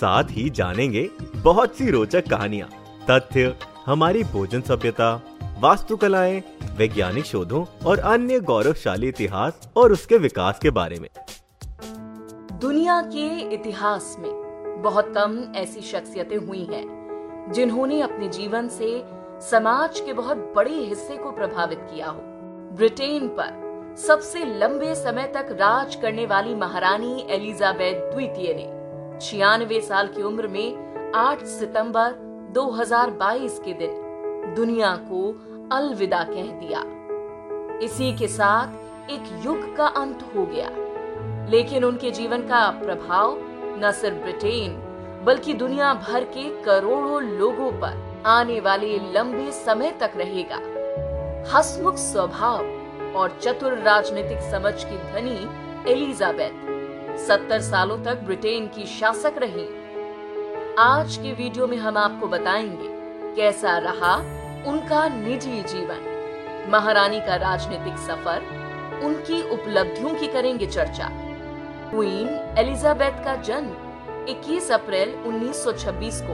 साथ ही जानेंगे बहुत सी रोचक कहानियाँ, तथ्य, हमारी भोजन सभ्यता, वास्तुकलाएँ, वैज्ञानिक शोधों और अन्य गौरवशाली इतिहास और उसके विकास के बारे में। दुनिया के इतिहास में बहुत कम ऐसी शख्सियतें हुई हैं, जिन्होंने अपने जीवन से समाज के बहुत बड़े हिस्से को प्रभावित किया हो। ब्रिटेन पर सबसे लंबे समय तक राज करने वाली महारानी एलिजाबेथ द्वितीय ने छियानवे साल की उम्र में 8 सितंबर 2022 के दिन दुनिया को अलविदा कह दिया। इसी के साथ एक युग का अंत हो गया। लेकिन उनके जीवन का प्रभाव न सिर्फ़ ब्रिटेन, बल्कि दुनिया भर के करोड़ों लोगों पर आने वाले लंबे समय तक रहेगा। हसमुख स्वभाव और चतुर राजनीतिक समझ की धनी एलिजाबेथ सत्तर सालों तक ब्रिटेन की शासक रही। आज के वीडियो में हम आपको बताएँगे, कैसा रहा उनका निजी जीवन। महारानी का राजनीतिक सफ़र, उनकी उपलब्धियों की करेंगे चर्चा। क्वीन एलिजाबेथ का जन्म 21 अप्रैल 1926 को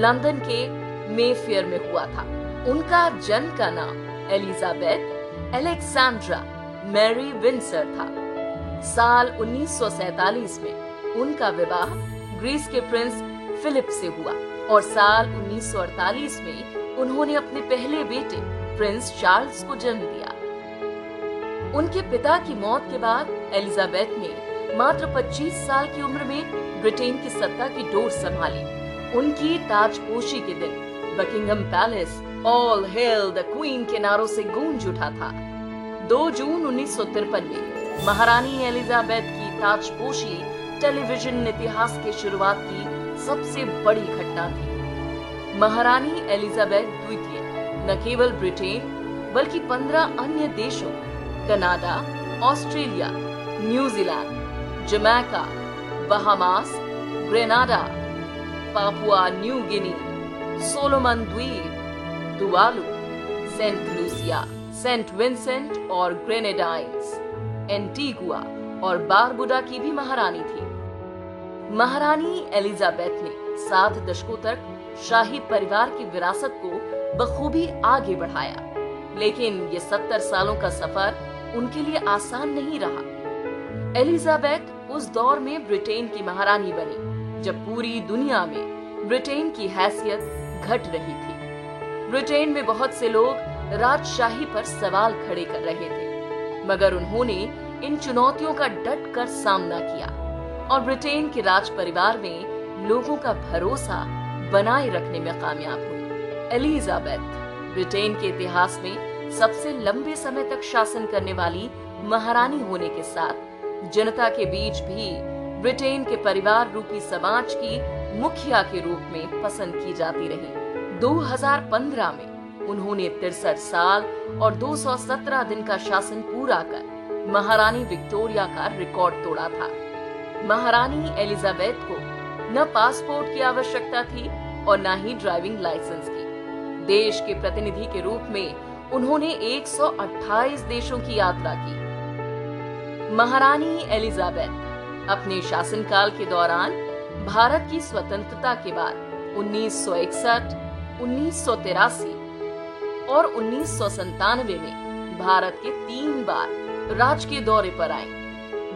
लंदन के मेफेयर में हुआ था। उनका जन्म का नाम एलिजाबेथ एलेक्सेंड्रा मैरी विंसर था। साल 1947 में उनका विवाह ग्रीस के प्रिंस फिलिप से हुआ और साल 1948 में उन्होंने अपने पहले बेटे प्रिंस चार्ल्स को जन्म दिया। उनके पिता की मौत के बाद एलिजाबेथ ने मात्र 25 साल की उम्र में ब्रिटेन की सत्ता की डोर संभाली। उनकी ताजपोशी के दिन Buckingham Palace all hail the queen के नारों से गूंज उठा था। 2 जून उन्नीस सौ तिरपन में महारानी एलिजाबेथ की ताजपोशी टेलीविज़न इतिहास के शुरुआत की सबसे बड़ी घटना थी। महारानी एलिजाबेथ द्वितीय न केवल ब्रिटेन बल्कि 15 अन्य देशों Canada, Australia New Zealand Jamaica Bahamas Grenada Papua New Guinea Solomon द्वीप Tuvalu Saint Lucia Saint Vincent और ग्रेनेडाइंस। एंटीगुआ और बारबुडा की भी महारानी थी। महारानी एलिजाबेथ ने सात दशकों तक शाही परिवार की विरासत को बखूबी आगे बढ़ाया, लेकिन ये सत्तर सालों का सफ़र उनके लिए आसान नहीं रहा। एलिजाबेथ उस दौर में ब्रिटेन की महारानी बनी, जब पूरी दुनिया में ब्रिटेन की हैसियत घट रही थी। ब्रिटेन में बहुत से लोग राजशाही पर सवाल खड़े कर रहे थे। मगर उन्होंने इन चुनौतियों का डट कर सामना किया और ब्रिटेन के राज परिवार में लोगों का भरोसा बनाए रखने में कामयाब हुई एलिजाबेथ, ब्रिटेन के इतिहास में सबसे लंबे समय तक शासन करने वाली महारानी होने के साथ, जनता के बीच भी ब्रिटेन के परिवार रूपी समाज की मुखिया के रूप में पसंद की जाती रही। 2015 में उन्होंने तिरसठ साल और 217 दिन का शासन पूरा कर महारानी विक्टोरिया का रिकॉर्ड तोड़ा था। महारानी एलिजाबेथ को न पासपोर्ट की आवश्यकता थी और न ही ड्राइविंग लाइसेंस की। देश के प्रतिनिधि के रूप में उन्होंने 128 देशों की यात्रा की। महारानी एलिजाबेथ अपने शासनकाल के दौरान भारत की स्वतंत्रता के बाद 1961, उन्नीस और उन्नीस में भारत के तीन बार राजकीय दौरे पर आए।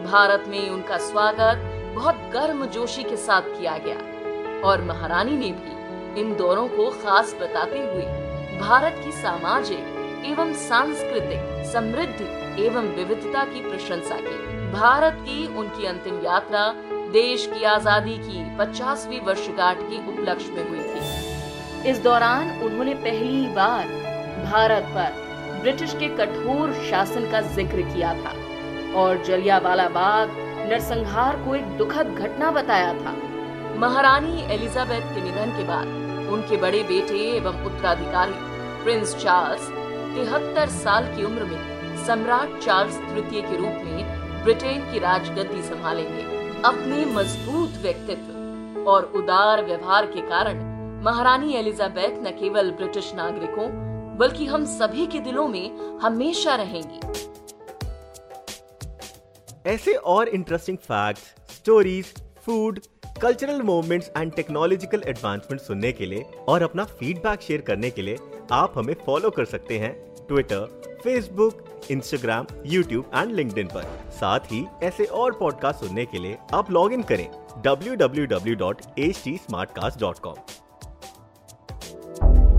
भारत में उनका स्वागत बहुत गर्म जोशी के साथ किया गया और महारानी ने भी इन दौरों को खास बताते हुए भारत की सामाजिक एवं सांस्कृतिक समृद्धि एवं विविधता की प्रशंसा की। भारत की उनकी अंतिम यात्रा देश की आज़ादी की 50वीं वर्षगांठ के उपलक्ष्य में हुई थी। इस दौरान उन्होंने पहली बार भारत पर ब्रिटिश के कठोर शासन का ज़िक्र किया था और जलियावाला बाग नरसंहार को एक दुखद घटना बताया था। महारानी एलिजाबेथ के निधन के बाद उनके बड़े बेटे एवं उत्तराधिकारी प्रिंस चार्ल्स तिहत्तर साल की उम्र में सम्राट चार्ल्स तृतीय के रूप में ब्रिटेन की राजगद्दी संभालेंगे। अपने मज़बूत व्यक्तित्व और उदार व्यवहार के कारण महारानी एलिजाबेथ न केवल ब्रिटिश नागरिकों बल्कि हम सभी के दिलों में हमेशा रहेंगी। ऐसे और interesting facts stories food cultural movements and technological advancement सुनने के लिए और अपना फीडबैक शेयर करने के लिए आप हमें फॉलो कर सकते हैं Twitter Facebook Instagram YouTube and link पर। साथ ही ऐसे और पॉडकास्ट सुनने के लिए आप लॉग इन करें www.htsmartcast.com